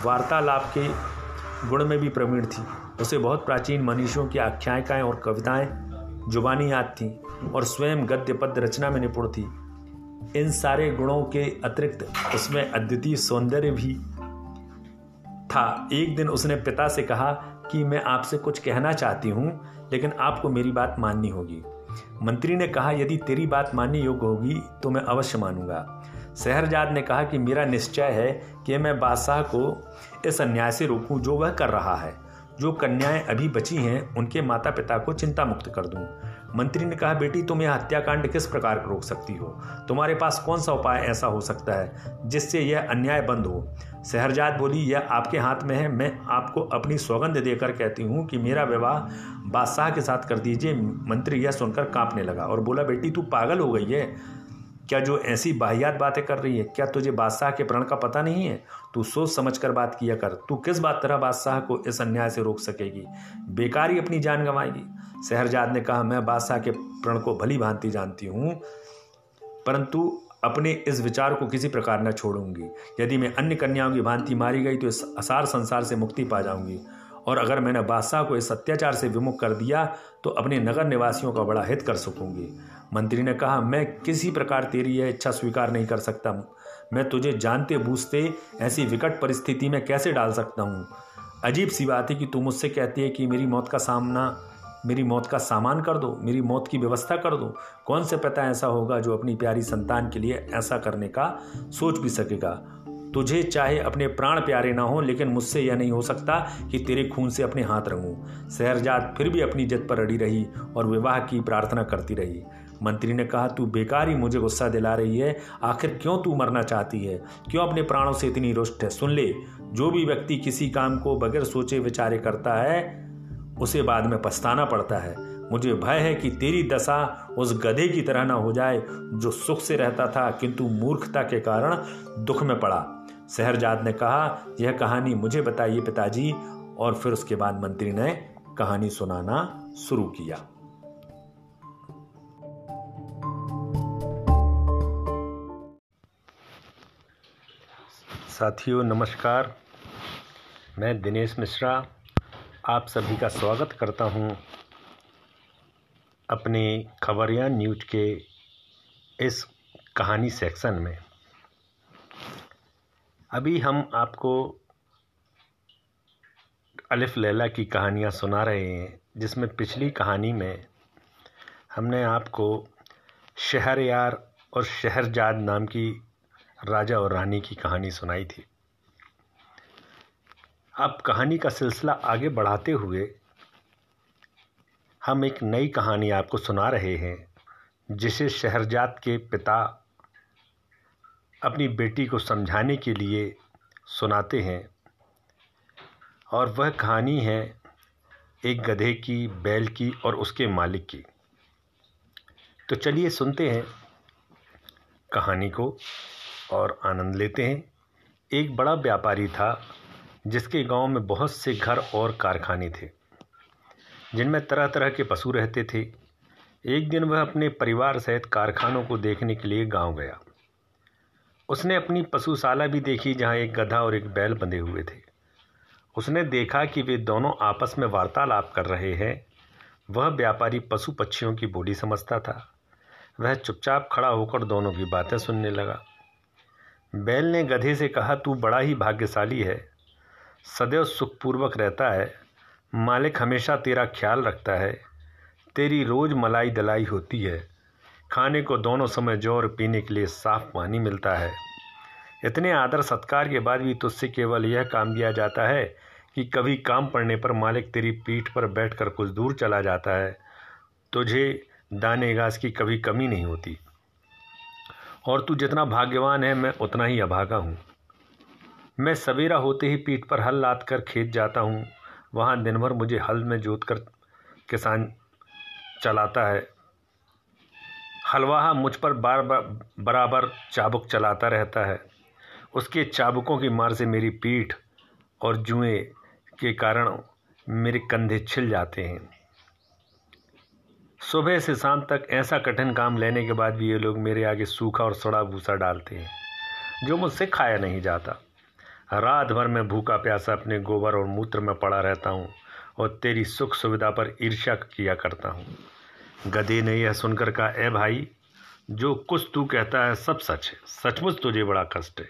वार्तालाप के गुण में भी प्रवीण थी। उसे बहुत प्राचीन मनीषियों की आख्यायिकाएँ और कविताएँ, जुबानी याद थी और स्वयं गद्य पद्य रचना में निपुण थी। इन सारे गुणों के अतिरिक्त उसमें अद्वितीय सौंदर्य भी था। एक दिन उसने पिता से कहा कि, मैं आपसे कुछ कहना चाहती हूँ, लेकिन आपको मेरी बात माननी होगी। मंत्री ने कहा, यदि तेरी बात मानने योग्य होगी तो मैं अवश्य मानूँगा। शहरजाद ने कहा कि, मेरा निश्चय है कि मैं बादशाह को इस अन्याय से रोकूं, जो वह कर रहा है। जो कन्याएँ अभी बची हैं, उनके माता पिता को चिंता मुक्त कर दूँ। मंत्री ने कहा, बेटी, तुम यह हत्याकांड किस प्रकार रोक सकती हो? तुम्हारे पास कौन सा उपाय ऐसा हो सकता है जिससे यह अन्याय बंद हो? शहरजाद बोली, यह आपके हाथ में है। मैं आपको अपनी सौगंध देकर कहती हूँ कि मेरा विवाह बादशाह के साथ कर दीजिए। मंत्री यह सुनकर कांपने लगा और बोला, बेटी, तू पागल हो गई है। क्या जो ऐसी बाहियात बातें कर रही है, क्या तुझे बादशाह के प्रण का पता नहीं है? तू सोच समझ कर बात किया कर। तू किस बात तरह बादशाह को इस अन्याय से रोक सकेगी? बेकार ही अपनी जान गंवाएगी। शहरजाद ने कहा, मैं बादशाह के प्रण को भली भांति जानती हूँ, परंतु अपने इस विचार को किसी प्रकार न छोड़ूँगी। यदि मैं अन्य कन्याओं की भांति मारी गई तो इस असार संसार से मुक्ति पा जाऊँगी। और अगर मैंने बादशाह को इस अत्याचार से विमुख कर दिया तो अपने नगर निवासियों का बड़ा हित कर सकूँगी। मंत्री ने कहा, मैं किसी प्रकार तेरी यह इच्छा स्वीकार नहीं कर सकता। मैं तुझे जानते बूझते ऐसी विकट परिस्थिति में कैसे डाल सकता हूँ? अजीब सी बात है कि तू मुझसे कहती है कि मेरी मौत का सामना, मेरी मौत का सामान कर दो, मेरी मौत की व्यवस्था कर दो। कौन से पता ऐसा होगा जो अपनी प्यारी संतान के लिए ऐसा करने का सोच भी सकेगा? तुझे चाहे अपने प्राण प्यारे ना हो, लेकिन मुझसे यह नहीं हो सकता कि तेरे खून से अपने हाथ रंगूं। शहरजाद फिर भी अपनी जिद पर अड़ी रही और विवाह की प्रार्थना करती रही। मंत्री ने कहा, तू बेकार ही मुझे गुस्सा दिला रही है। आखिर क्यों तू मरना चाहती है? क्यों अपने प्राणों से इतनी रुष्ट है? सुन ले, जो भी व्यक्ति किसी काम को बगैर सोचे विचारे करता है, उसे बाद में पछताना पड़ता है। मुझे भय है कि तेरी दशा उस गधे की तरह ना हो जाए, जो सुख से रहता था, किंतु मूर्खता के कारण दुख में पड़ा। शहरजाद ने कहा, यह कहानी मुझे बताइए पिताजी। और फिर उसके बाद मंत्री ने कहानी सुनाना शुरू किया। साथियों, नमस्कार। मैं दिनेश मिश्रा, आप सभी का स्वागत करता हूँ अपने खबरिया न्यूज़ के इस कहानी सेक्शन में। अभी हम आपको अलिफ लैला की कहानियाँ सुना रहे हैं, जिसमें पिछली कहानी में हमने आपको शहर यार और शहरजाद नाम की राजा और रानी की कहानी सुनाई थी। अब कहानी का सिलसिला आगे बढ़ाते हुए हम एक नई कहानी आपको सुना रहे हैं, जिसे शहरजात के पिता अपनी बेटी को समझाने के लिए सुनाते हैं। और वह कहानी है एक गधे की, बैल की और उसके मालिक की। तो चलिए सुनते हैं कहानी को। और आनंद लेते हैं। एक बड़ा व्यापारी था, जिसके गाँव में बहुत से घर और कारखाने थे, जिनमें तरह तरह के पशु रहते थे। एक दिन वह अपने परिवार सहित कारखानों को देखने के लिए गाँव गया। उसने अपनी पशुशाला भी देखी, जहाँ एक गधा और एक बैल बंधे हुए थे। उसने देखा कि वे दोनों आपस में वार्तालाप कर रहे हैं। वह व्यापारी पशु पक्षियों की बोली समझता था। वह चुपचाप खड़ा होकर दोनों की बातें सुनने लगा। बैल ने गधे से कहा, तू बड़ा ही भाग्यशाली है। सदैव सुखपूर्वक रहता है। मालिक हमेशा तेरा ख्याल रखता है। तेरी रोज़ मलाई दलाई होती है। खाने को दोनों समय ज़ोर पीने के लिए साफ़ पानी मिलता है। इतने आदर सत्कार के बाद भी तुझसे केवल यह काम दिया जाता है कि कभी काम पड़ने पर मालिक तेरी पीठ पर बैठकर कुछ दूर चला जाता है। तुझे दाने घास की कभी कमी नहीं होती। और तू जितना भाग्यवान है, मैं उतना ही अभागा हूँ। मैं सवेरा होते ही पीठ पर हल लाद कर खेत जाता हूँ। वहाँ दिन भर मुझे हल में जोत कर किसान चलाता है। हलवाहा मुझ पर बार बार बराबर चाबुक चलाता रहता है। उसके चाबुकों की मार से मेरी पीठ और जुएँ के कारण मेरे कंधे छिल जाते हैं। सुबह से शाम तक ऐसा कठिन काम लेने के बाद भी ये लोग मेरे आगे सूखा और सड़ा भूसा डालते हैं, जो मुझसे खाया नहीं जाता। रात भर मैं भूखा प्यासा अपने गोबर और मूत्र में पड़ा रहता हूँ और तेरी सुख सुविधा पर ईर्ष्या किया करता हूँ। गधे ने यह सुनकर कहा, ए भाई, जो कुछ तू कहता है सब सच है। सचमुच तुझे बड़ा कष्ट है।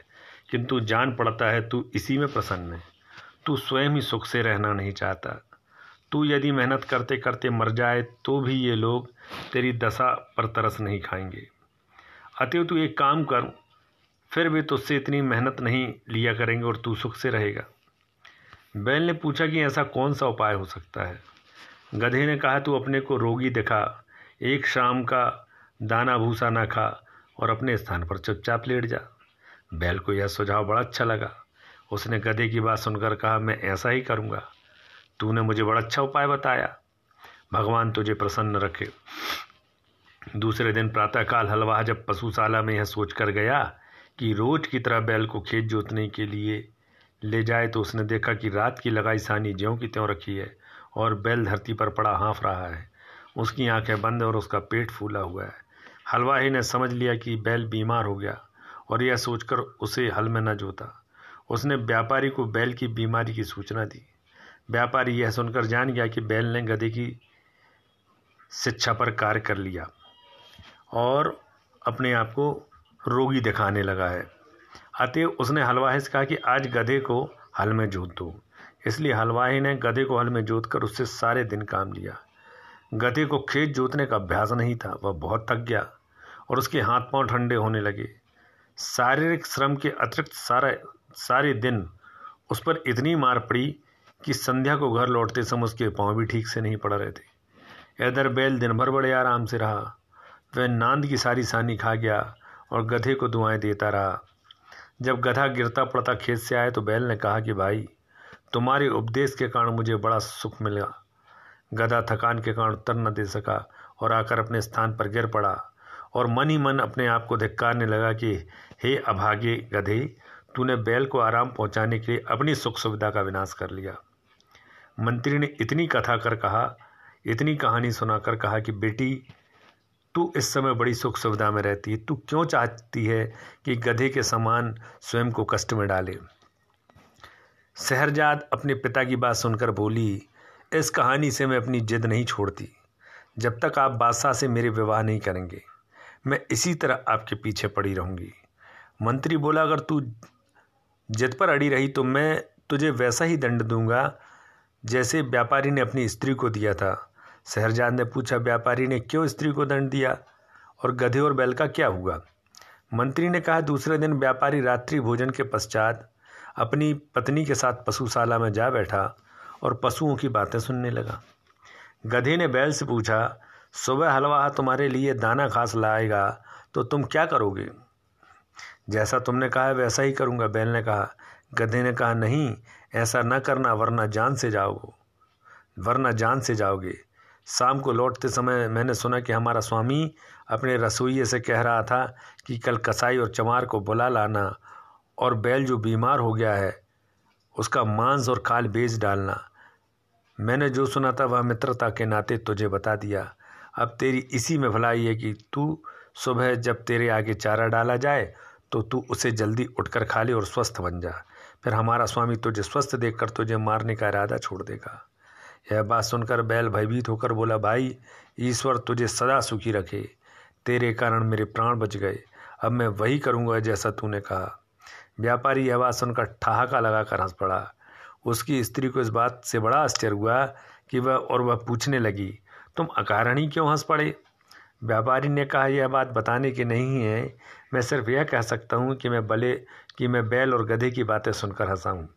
किंतु जान पड़ता है तू इसी में प्रसन्न है। तू स्वयं ही सुख से रहना नहीं चाहता। तू यदि मेहनत करते करते मर जाए तो भी ये लोग तेरी दशा पर तरस नहीं खाएँगे। अतएव तू एक काम कर, फिर भी तुझसे इतनी मेहनत नहीं लिया करेंगे और तू सुख से रहेगा। बैल ने पूछा कि ऐसा कौन सा उपाय हो सकता है? गधे ने कहा, तू अपने को रोगी दिखा, एक शाम का दाना भूसा ना खा और अपने स्थान पर चुपचाप लेट जा। बैल को यह सुझाव बड़ा अच्छा लगा। उसने गधे की बात सुनकर कहा, मैं ऐसा ही करूँगा। तूने मुझे बड़ा अच्छा उपाय बताया। भगवान तुझे प्रसन्न रखे। दूसरे दिन प्रातःकाल हलवा जब पशुशाला में यह सोचकर गया कि रोज की तरह बैल को खेत जोतने के लिए ले जाए तो उसने देखा कि रात की लगाई सानी ज्यों की त्यों रखी है और बैल धरती पर पड़ा हाँफ रहा है। उसकी आँखें बंद और उसका पेट फूला हुआ है। हलवाही ने समझ लिया कि बैल बीमार हो गया और यह सोचकर उसे हल में न जोता। उसने व्यापारी को बैल की बीमारी की सूचना दी। व्यापारी यह सुनकर जान गया कि बैल ने गधे की शिक्षा पर कार्य कर लिया और अपने आप को रोगी दिखाने लगा है। अतएव उसने हलवाही से कहा कि आज गधे को हल में जोत दो। इसलिए हलवाही ने गधे को हल में जोत कर उससे सारे दिन काम लिया। गधे को खेत जोतने का अभ्यास नहीं था, वह बहुत थक गया और उसके हाथ पाँव ठंडे होने लगे। शारीरिक श्रम के अतिरिक्त सारा सारे दिन उस पर इतनी मार पड़ी कि संध्या को घर लौटते समय उसके पाँव भी ठीक से नहीं पड़ रहे थे। इधर बैल दिन भर बड़े आराम से रहा। वह नांद की सारी सानी खा गया और गधे को दुआएँ देता रहा। जब गधा गिरता पड़ता खेत से आए तो बैल ने कहा कि भाई, तुम्हारे उपदेश के कारण मुझे बड़ा सुख मिला। गधा थकान के कारण उत्तर न दे सका और आकर अपने स्थान पर गिर पड़ा और मन ही मन अपने आप को धिक्कारने लगा कि, हे अभागे गधे, तूने बैल को आराम पहुँचाने के लिए अपनी सुख सुविधा का विनाश कर लिया। मंत्री ने इतनी कथा कर कहा, इतनी कहानी सुनाकर कहा कि बेटी, तू इस समय बड़ी सुख सुविधा में रहती है। तू क्यों चाहती है कि गधे के समान स्वयं को कष्ट में डाले? शहरजाद अपने पिता की बात सुनकर बोली, इस कहानी से मैं अपनी जिद नहीं छोड़ती। जब तक आप बादशाह से मेरे विवाह नहीं करेंगे, मैं इसी तरह आपके पीछे पड़ी रहूँगी। मंत्री बोला, अगर तू जिद पर अड़ी रही तो मैं तुझे वैसा ही दंड दूँगा जैसे व्यापारी ने अपनी स्त्री को दिया था शहरजाद ने पूछा, व्यापारी ने क्यों स्त्री को दंड दिया? और गधे और बैल का क्या हुआ? मंत्री ने कहा, दूसरे दिन व्यापारी रात्रि भोजन के पश्चात अपनी पत्नी के साथ पशुशाला में जा बैठा और पशुओं की बातें सुनने लगा। गधे ने बैल से पूछा, सुबह हलवा तुम्हारे लिए दाना घास लाएगा तो तुम क्या करोगे? जैसा तुमने कहा, वैसा ही करूँगा, बैल ने कहा। गधे ने कहा, नहीं ऐसा न करना, वरना जान से जाओगे। वरना जान से जाओगे। शाम को लौटते समय मैंने सुना कि हमारा स्वामी अपने रसोइये से कह रहा था कि कल कसाई और चमार को बुला लाना और बैल जो बीमार हो गया है, उसका मांस और खाल बेच डालना। मैंने जो सुना था वह मित्रता के नाते तुझे बता दिया। अब तेरी इसी में भलाई है कि तू सुबह जब तेरे आगे चारा डाला जाए तो तू उसे जल्दी उठकर खा ले और स्वस्थ बन जा। फिर हमारा स्वामी तुझे स्वस्थ देखकर तुझे मारने का इरादा छोड़ देगा। यह बात सुनकर बैल भयभीत होकर बोला, भाई, ईश्वर तुझे सदा सुखी रखे। तेरे कारण मेरे प्राण बच गए। अब मैं वही करूँगा जैसा तूने कहा। व्यापारी यह बात सुनकर ठहाका लगाकर हंस पड़ा। उसकी स्त्री को इस बात से बड़ा आश्चर्य हुआ कि वह और वह पूछने लगी, तुम अकारण ही क्यों हंस पड़े? व्यापारी ने कहा, यह बात बताने की नहीं है। मैं सिर्फ़ यह कह सकता हूँ कि मैं बले कि मैं बैल और गधे की बातें सुनकर हंसा हूँ।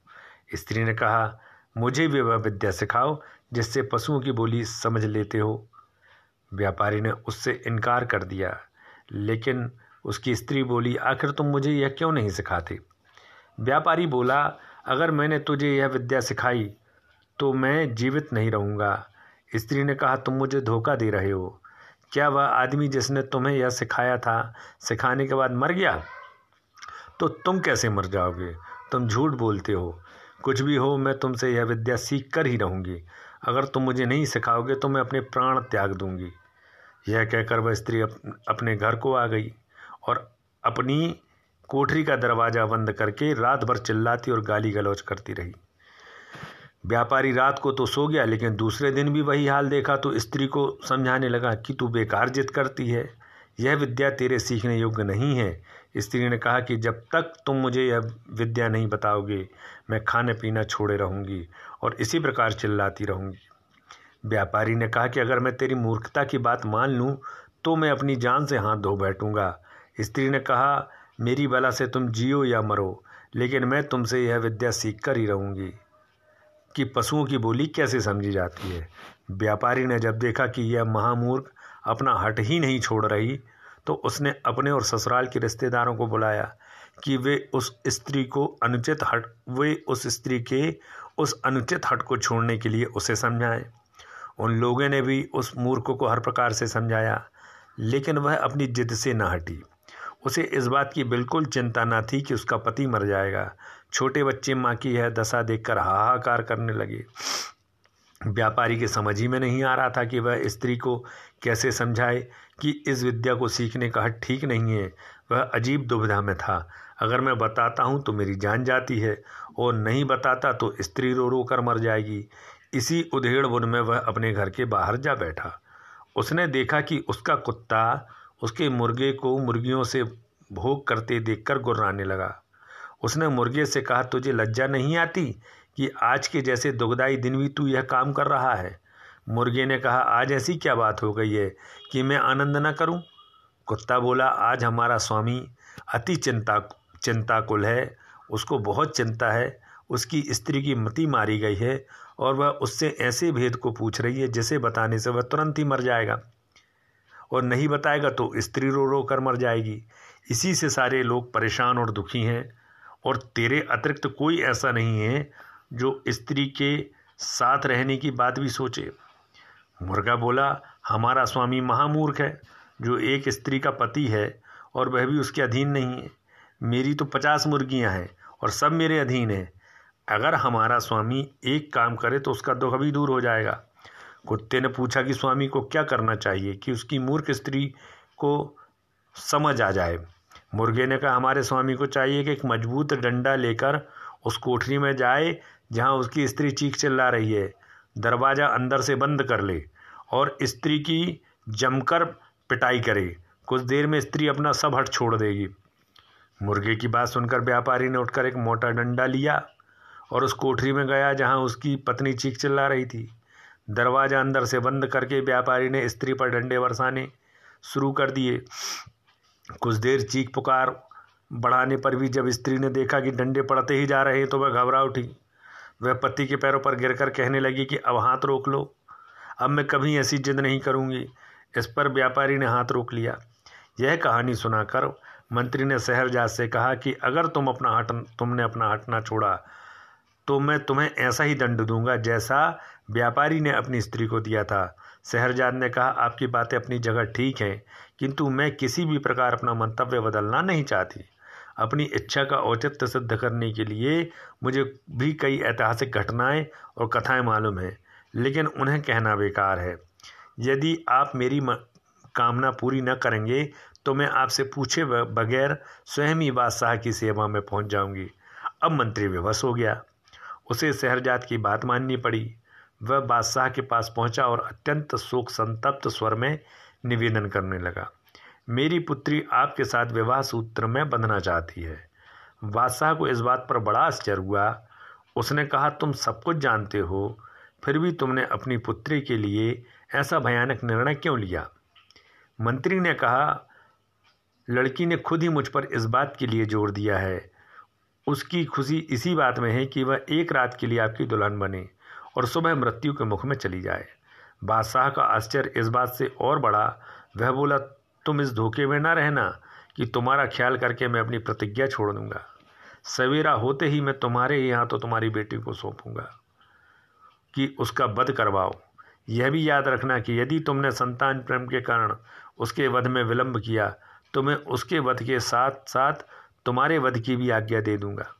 स्त्री ने कहा, मुझे भी वह विद्या सिखाओ, जिससे पशुओं की बोली समझ लेते हो। व्यापारी ने उससे इनकार कर दिया, लेकिन उसकी स्त्री बोली, आखिर तुम मुझे यह क्यों नहीं सिखाते? व्यापारी बोला, अगर मैंने तुझे यह विद्या सिखाई तो मैं जीवित नहीं रहूँगा। स्त्री ने कहा, तुम मुझे धोखा दे रहे हो। क्या वह आदमी जिसने तुम्हें यह सिखाया था, सिखाने के बाद मर गया? तो तुम कैसे मर जाओगे? तुम झूठ बोलते हो। कुछ भी हो, मैं तुमसे यह विद्या सीख कर ही रहूँगी। अगर तुम मुझे नहीं सिखाओगे तो मैं अपने प्राण त्याग दूँगी। यह कहकर वह स्त्री अपने घर को आ गई और अपनी कोठरी का दरवाज़ा बंद करके रात भर चिल्लाती और गाली गलौज करती रही। व्यापारी रात को तो सो गया, लेकिन दूसरे दिन भी वही हाल देखा तो स्त्री को समझाने लगा कि तू बेकार जिद करती है। यह विद्या तेरे सीखने योग्य नहीं है। स्त्री ने कहा कि जब तक तुम मुझे यह विद्या नहीं बताओगे, मैं खाने पीना छोड़े रहूँगी और इसी प्रकार चिल्लाती रहूँगी। व्यापारी ने कहा कि अगर मैं तेरी मूर्खता की बात मान लूँ तो मैं अपनी जान से हाथ धो बैठूँगा। स्त्री ने कहा, मेरी बला से तुम जियो या मरो, लेकिन मैं तुमसे यह विद्या सीख कर ही रहूँगी। कि पशुओं की बोली कैसे समझी जाती है? व्यापारी ने जब देखा कि यह महामूर्ख अपना हट ही नहीं छोड़ रही तो उसने अपने और ससुराल के रिश्तेदारों को बुलाया कि वे उस स्त्री को अनुचित हट, वे उस स्त्री के उस अनुचित हट को छोड़ने के लिए उसे समझाएँ। उन लोगों ने भी उस मूर्ख को हर प्रकार से समझाया, लेकिन वह अपनी जिद से न हटी। उसे इस बात की बिल्कुल चिंता न थी कि उसका पति मर जाएगा। छोटे बच्चे माँ की यह दशा देखकर हाहाकार करने लगे। व्यापारी के समझ ही में नहीं आ रहा था कि वह स्त्री को कैसे समझाए कि इस विद्या को सीखने का हट ठीक नहीं है? वह अजीब दुविधा में था। अगर मैं बताता हूँ तो मेरी जान जाती है, और नहीं बताता तो स्त्री रो रो कर मर जाएगी। इसी उधेड़ बुन में वह अपने घर के बाहर जा बैठा। उसने देखा कि उसका कुत्ता उसके मुर्गे को मुर्गियों से भोग करते देखकर गुर्राने लगा। उसने मुर्गे से कहा, तुझे लज्जा नहीं आती कि आज के जैसे दुगदाई दिन भी तू यह काम कर रहा है? मुर्गे ने कहा, आज ऐसी क्या बात हो गई है कि मैं आनंद न करूँ? कुत्ता बोला, आज हमारा स्वामी अति चिंता, चिंताकुल है। उसको बहुत चिंता है। उसकी स्त्री की मति मारी गई है और वह उससे ऐसे भेद को पूछ रही है जिसे बताने से वह तुरंत ही मर जाएगा। और नहीं बताएगा तो स्त्री रो रो कर मर जाएगी। इसी से सारे लोग परेशान और दुखी हैं। और तेरे अतिरिक्त कोई ऐसा नहीं है जो स्त्री के साथ रहने की बात भी सोचे। मुर्गा बोला, हमारा स्वामी महामूर्ख है, जो एक स्त्री का पति है, और वह भी उसके अधीन नहीं है। मेरी तो पचास मुर्गियाँ हैं, और सब मेरे अधीन हैं। अगर हमारा स्वामी एक काम करे तो उसका दुख भी दूर हो जाएगा कुत्ते ने पूछा कि स्वामी को क्या करना चाहिए, कि उसकी मूर्ख स्त्री को समझ आ जाए। मुर्गे ने कहा, हमारे स्वामी को चाहिए कि एक मज़बूत डंडा लेकर उस कोठरी में जाए, जहाँ उसकी स्त्री चीख चिल्ला रही है। दरवाज़ा अंदर से बंद कर ले और स्त्री की जमकर पिटाई करे। कुछ देर में स्त्री अपना सब हट छोड़ देगी। मुर्गे की बात सुनकर व्यापारी ने उठकर एक मोटा डंडा लिया और उस कोठरी में गया जहाँ उसकी पत्नी चीख चिल्ला रही थी। दरवाज़ा अंदर से बंद करके व्यापारी ने स्त्री पर डंडे बरसाने शुरू कर दिए। कुछ देर चीख पुकार बढ़ाने पर भी जब स्त्री ने देखा कि डंडे पड़ते ही जा रहे हैं तो वह घबरा उठी। वह पति के पैरों पर गिरकर कहने लगी कि अब हाथ रोक लो। अब मैं कभी ऐसी जिद नहीं करूँगी। इस पर व्यापारी ने हाथ रोक लिया। यह कहानी सुनाकर मंत्री ने शहरजाद से कहा कि अगर तुम अपना हट, तुमने अपना हटना छोड़ा तो मैं तुम्हें ऐसा ही दंड दूँगा जैसा व्यापारी ने अपनी स्त्री को दिया था। शहरजाद ने कहा, आपकी बातें अपनी जगह ठीक हैं, किंतु मैं किसी भी प्रकार अपना मंतव्य बदलना नहीं चाहती। अपनी इच्छा का औचित्य सिद्ध करने के लिए मुझे भी कई ऐतिहासिक घटनाएँ और कथाएँ मालूम हैं, लेकिन उन्हें कहना बेकार है। यदि आप मेरी कामना पूरी न करेंगे तो मैं आपसे पूछे बगैर स्वयं ही बादशाह की सेवा में पहुँच जाऊँगी। अब मंत्री विवश हो गया। उसे शहरजाद की बात माननी पड़ी। वह बादशाह के पास पहुँचा और अत्यंत शोक संतप्त स्वर में निवेदन करने लगा। मेरी पुत्री आपके साथ विवाह सूत्र में बंधना चाहती है। बादशाह को इस बात पर बड़ा आश्चर्य हुआ। उसने कहा, तुम सब कुछ जानते हो, फिर भी तुमने अपनी पुत्री के लिए ऐसा भयानक निर्णय क्यों लिया? मंत्री ने कहा, लड़की ने खुद ही मुझ पर इस बात के लिए ज़ोर दिया है। उसकी खुशी इसी बात में है कि वह एक रात के लिए आपकी दुल्हन बने और सुबह मृत्यु के मुख में चली जाए। बादशाह का आश्चर्य इस बात से और बड़ा। वह बोला तुम इस धोखे में ना रहना कि तुम्हारा ख्याल करके मैं अपनी प्रतिज्ञा छोड़ दूँगा। सवेरा होते ही मैं तुम्हारे ही यहाँ तो तुम्हारी बेटी को सौंपूँगा। कि उसका वध करवाओ। यह भी याद रखना कि यदि तुमने संतान प्रेम के कारण उसके वध में विलंब किया तो मैं उसके वध के साथ साथ तुम्हारे वध की भी आज्ञा दे दूँगा।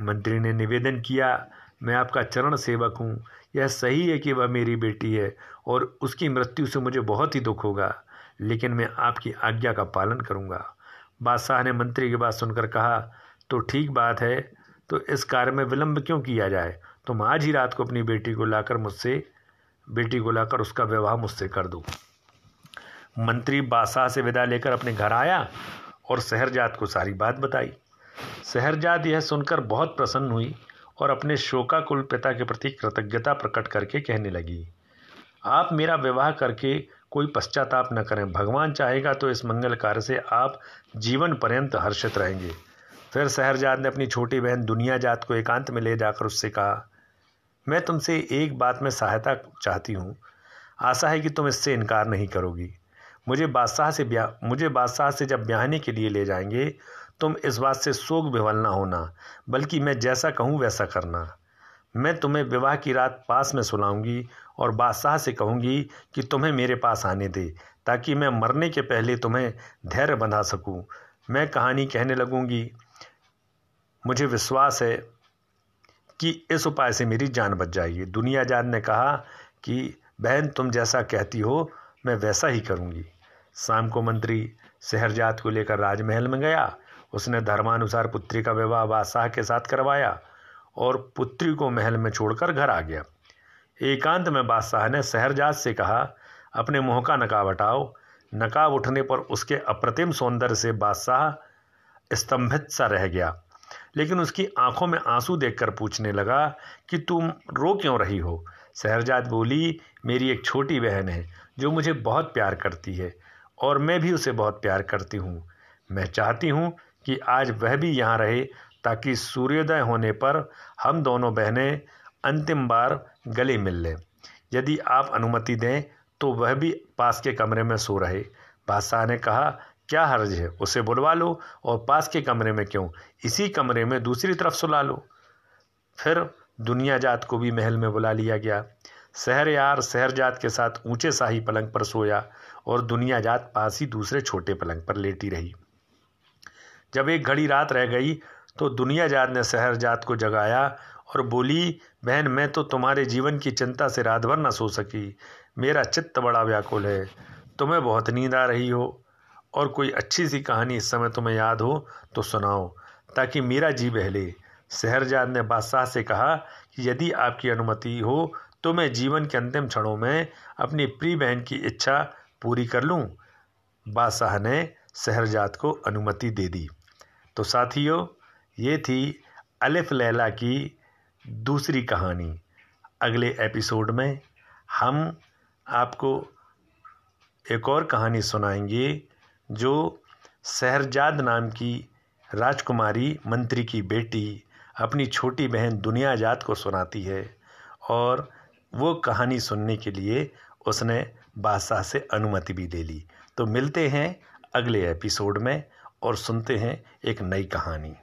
मंत्री ने निवेदन किया, मैं आपका चरण सेवक हूँ। यह सही है कि वह मेरी बेटी है और उसकी मृत्यु से मुझे बहुत ही दुख होगा। लेकिन मैं आपकी आज्ञा का पालन करूँगा। बादशाह ने मंत्री की बात सुनकर कहा तो ठीक बात है तो इस कार्य में विलंब क्यों किया जाए? तुम आज ही रात को अपनी बेटी को लाकर मुझसे, बेटी को लाकर उसका विवाह मुझसे कर दो। मंत्री बादशाह से विदा लेकर अपने घर आया और शहरजाद को सारी बात बताई। शहरजाद यह सुनकर बहुत प्रसन्न हुई और अपने शोकाकुल पिता के प्रति कृतज्ञता प्रकट करके कहने लगी, आप मेरा विवाह करके कोई पश्चाताप न करें। भगवान चाहेगा तो इस मंगल कार्य से आप जीवन पर्यंत हर्षित रहेंगे। फिर शहरजाद ने अपनी छोटी बहन दुनिया जात को एकांत में ले जाकर उससे कहा, मैं तुमसे एक बात में सहायता चाहती हूँ। आशा है कि तुम इससे इनकार नहीं करोगी। मुझे बादशाह से ब्याह मुझे बादशाह से जब ब्याहने के लिए ले जाएँगे, तुम इस बात से शोक विवल ना होना, बल्कि मैं जैसा कहूँ वैसा करना। मैं तुम्हें विवाह की रात पास में सुनाऊँगी और बादशाह से कहूँगी कि तुम्हें मेरे पास आने दे, ताकि मैं मरने के पहले तुम्हें धैर्य बंधा सकूँ। मैं कहानी कहने लगूँगी। मुझे विश्वास है कि इस उपाय से मेरी जान बच जाएगी। दुनिया जान ने कहा कि, बहन, तुम जैसा कहती हो, मैं वैसा ही करूँगी। शाम को मंत्री शहरजात को लेकर राजमहल में गया। उसने धर्मानुसार पुत्री का विवाह बादशाह के साथ करवाया और पुत्री को महल में छोड़कर घर आ गया। एकांत में बादशाह ने शहरजाद से कहा, अपने मुँह का नकाब हटाओ। नकाब उठने पर उसके अप्रतिम सौंदर्य से बादशाह स्तंभित सा रह गया। लेकिन उसकी आँखों में आँसू देखकर पूछने लगा कि तुम रो क्यों रही हो? शहरजाद बोली, मेरी एक छोटी बहन है जो मुझे बहुत प्यार करती है और मैं भी उसे बहुत प्यार करती हूँ। मैं चाहती हूँ कि आज वह भी यहाँ रहे ताकि सूर्योदय होने पर हम दोनों बहनें अंतिम बार गले मिल लें। यदि आप अनुमति दें तो वह भी पास के कमरे में सो रहे। बादशाह ने कहा, क्या हर्ज है? उसे बुलवा लो और पास के कमरे में क्यों? इसी कमरे में दूसरी तरफ़ सुला लो। फिर दुनिया जात को भी महल में बुला लिया गया। शहर यार शहर जात के साथ ऊँचे शाही पलंग पर सोया और दुनिया जात पास ही दूसरे छोटे पलंग पर लेटी रही। जब एक घड़ी रात रह गई तो दुनिया जात ने शहर जात को जगाया और बोली, बहन, मैं तो तुम्हारे जीवन की चिंता से रात भर न सो सकी। मेरा चित्त बड़ा व्याकुल है। तुम्हें बहुत नींद आ रही हो और कोई अच्छी सी कहानी इस समय तुम्हें याद हो तो सुनाओ, ताकि मेरा जी बहले। शहरजाद ने बादशाह से कहा कि यदि आपकी अनुमति हो तो मैं जीवन के अंतिम क्षणों में अपनी प्रिय बहन की इच्छा पूरी कर लूँ। बादशाह ने शहरजाद को अनुमति दे दी। तो साथियों, ये थी अलिफ लैला की दूसरी कहानी अगले एपिसोड में हम आपको एक और कहानी सुनाएँगे जो शहरजाद नाम की राजकुमारी मंत्री की बेटी, अपनी छोटी बहन दुनिया जात को सुनाती है और वो कहानी सुनने के लिए उसने बादशाह से अनुमति भी ले ली। तो मिलते हैं अगले एपिसोड में और सुनते हैं एक नई कहानी।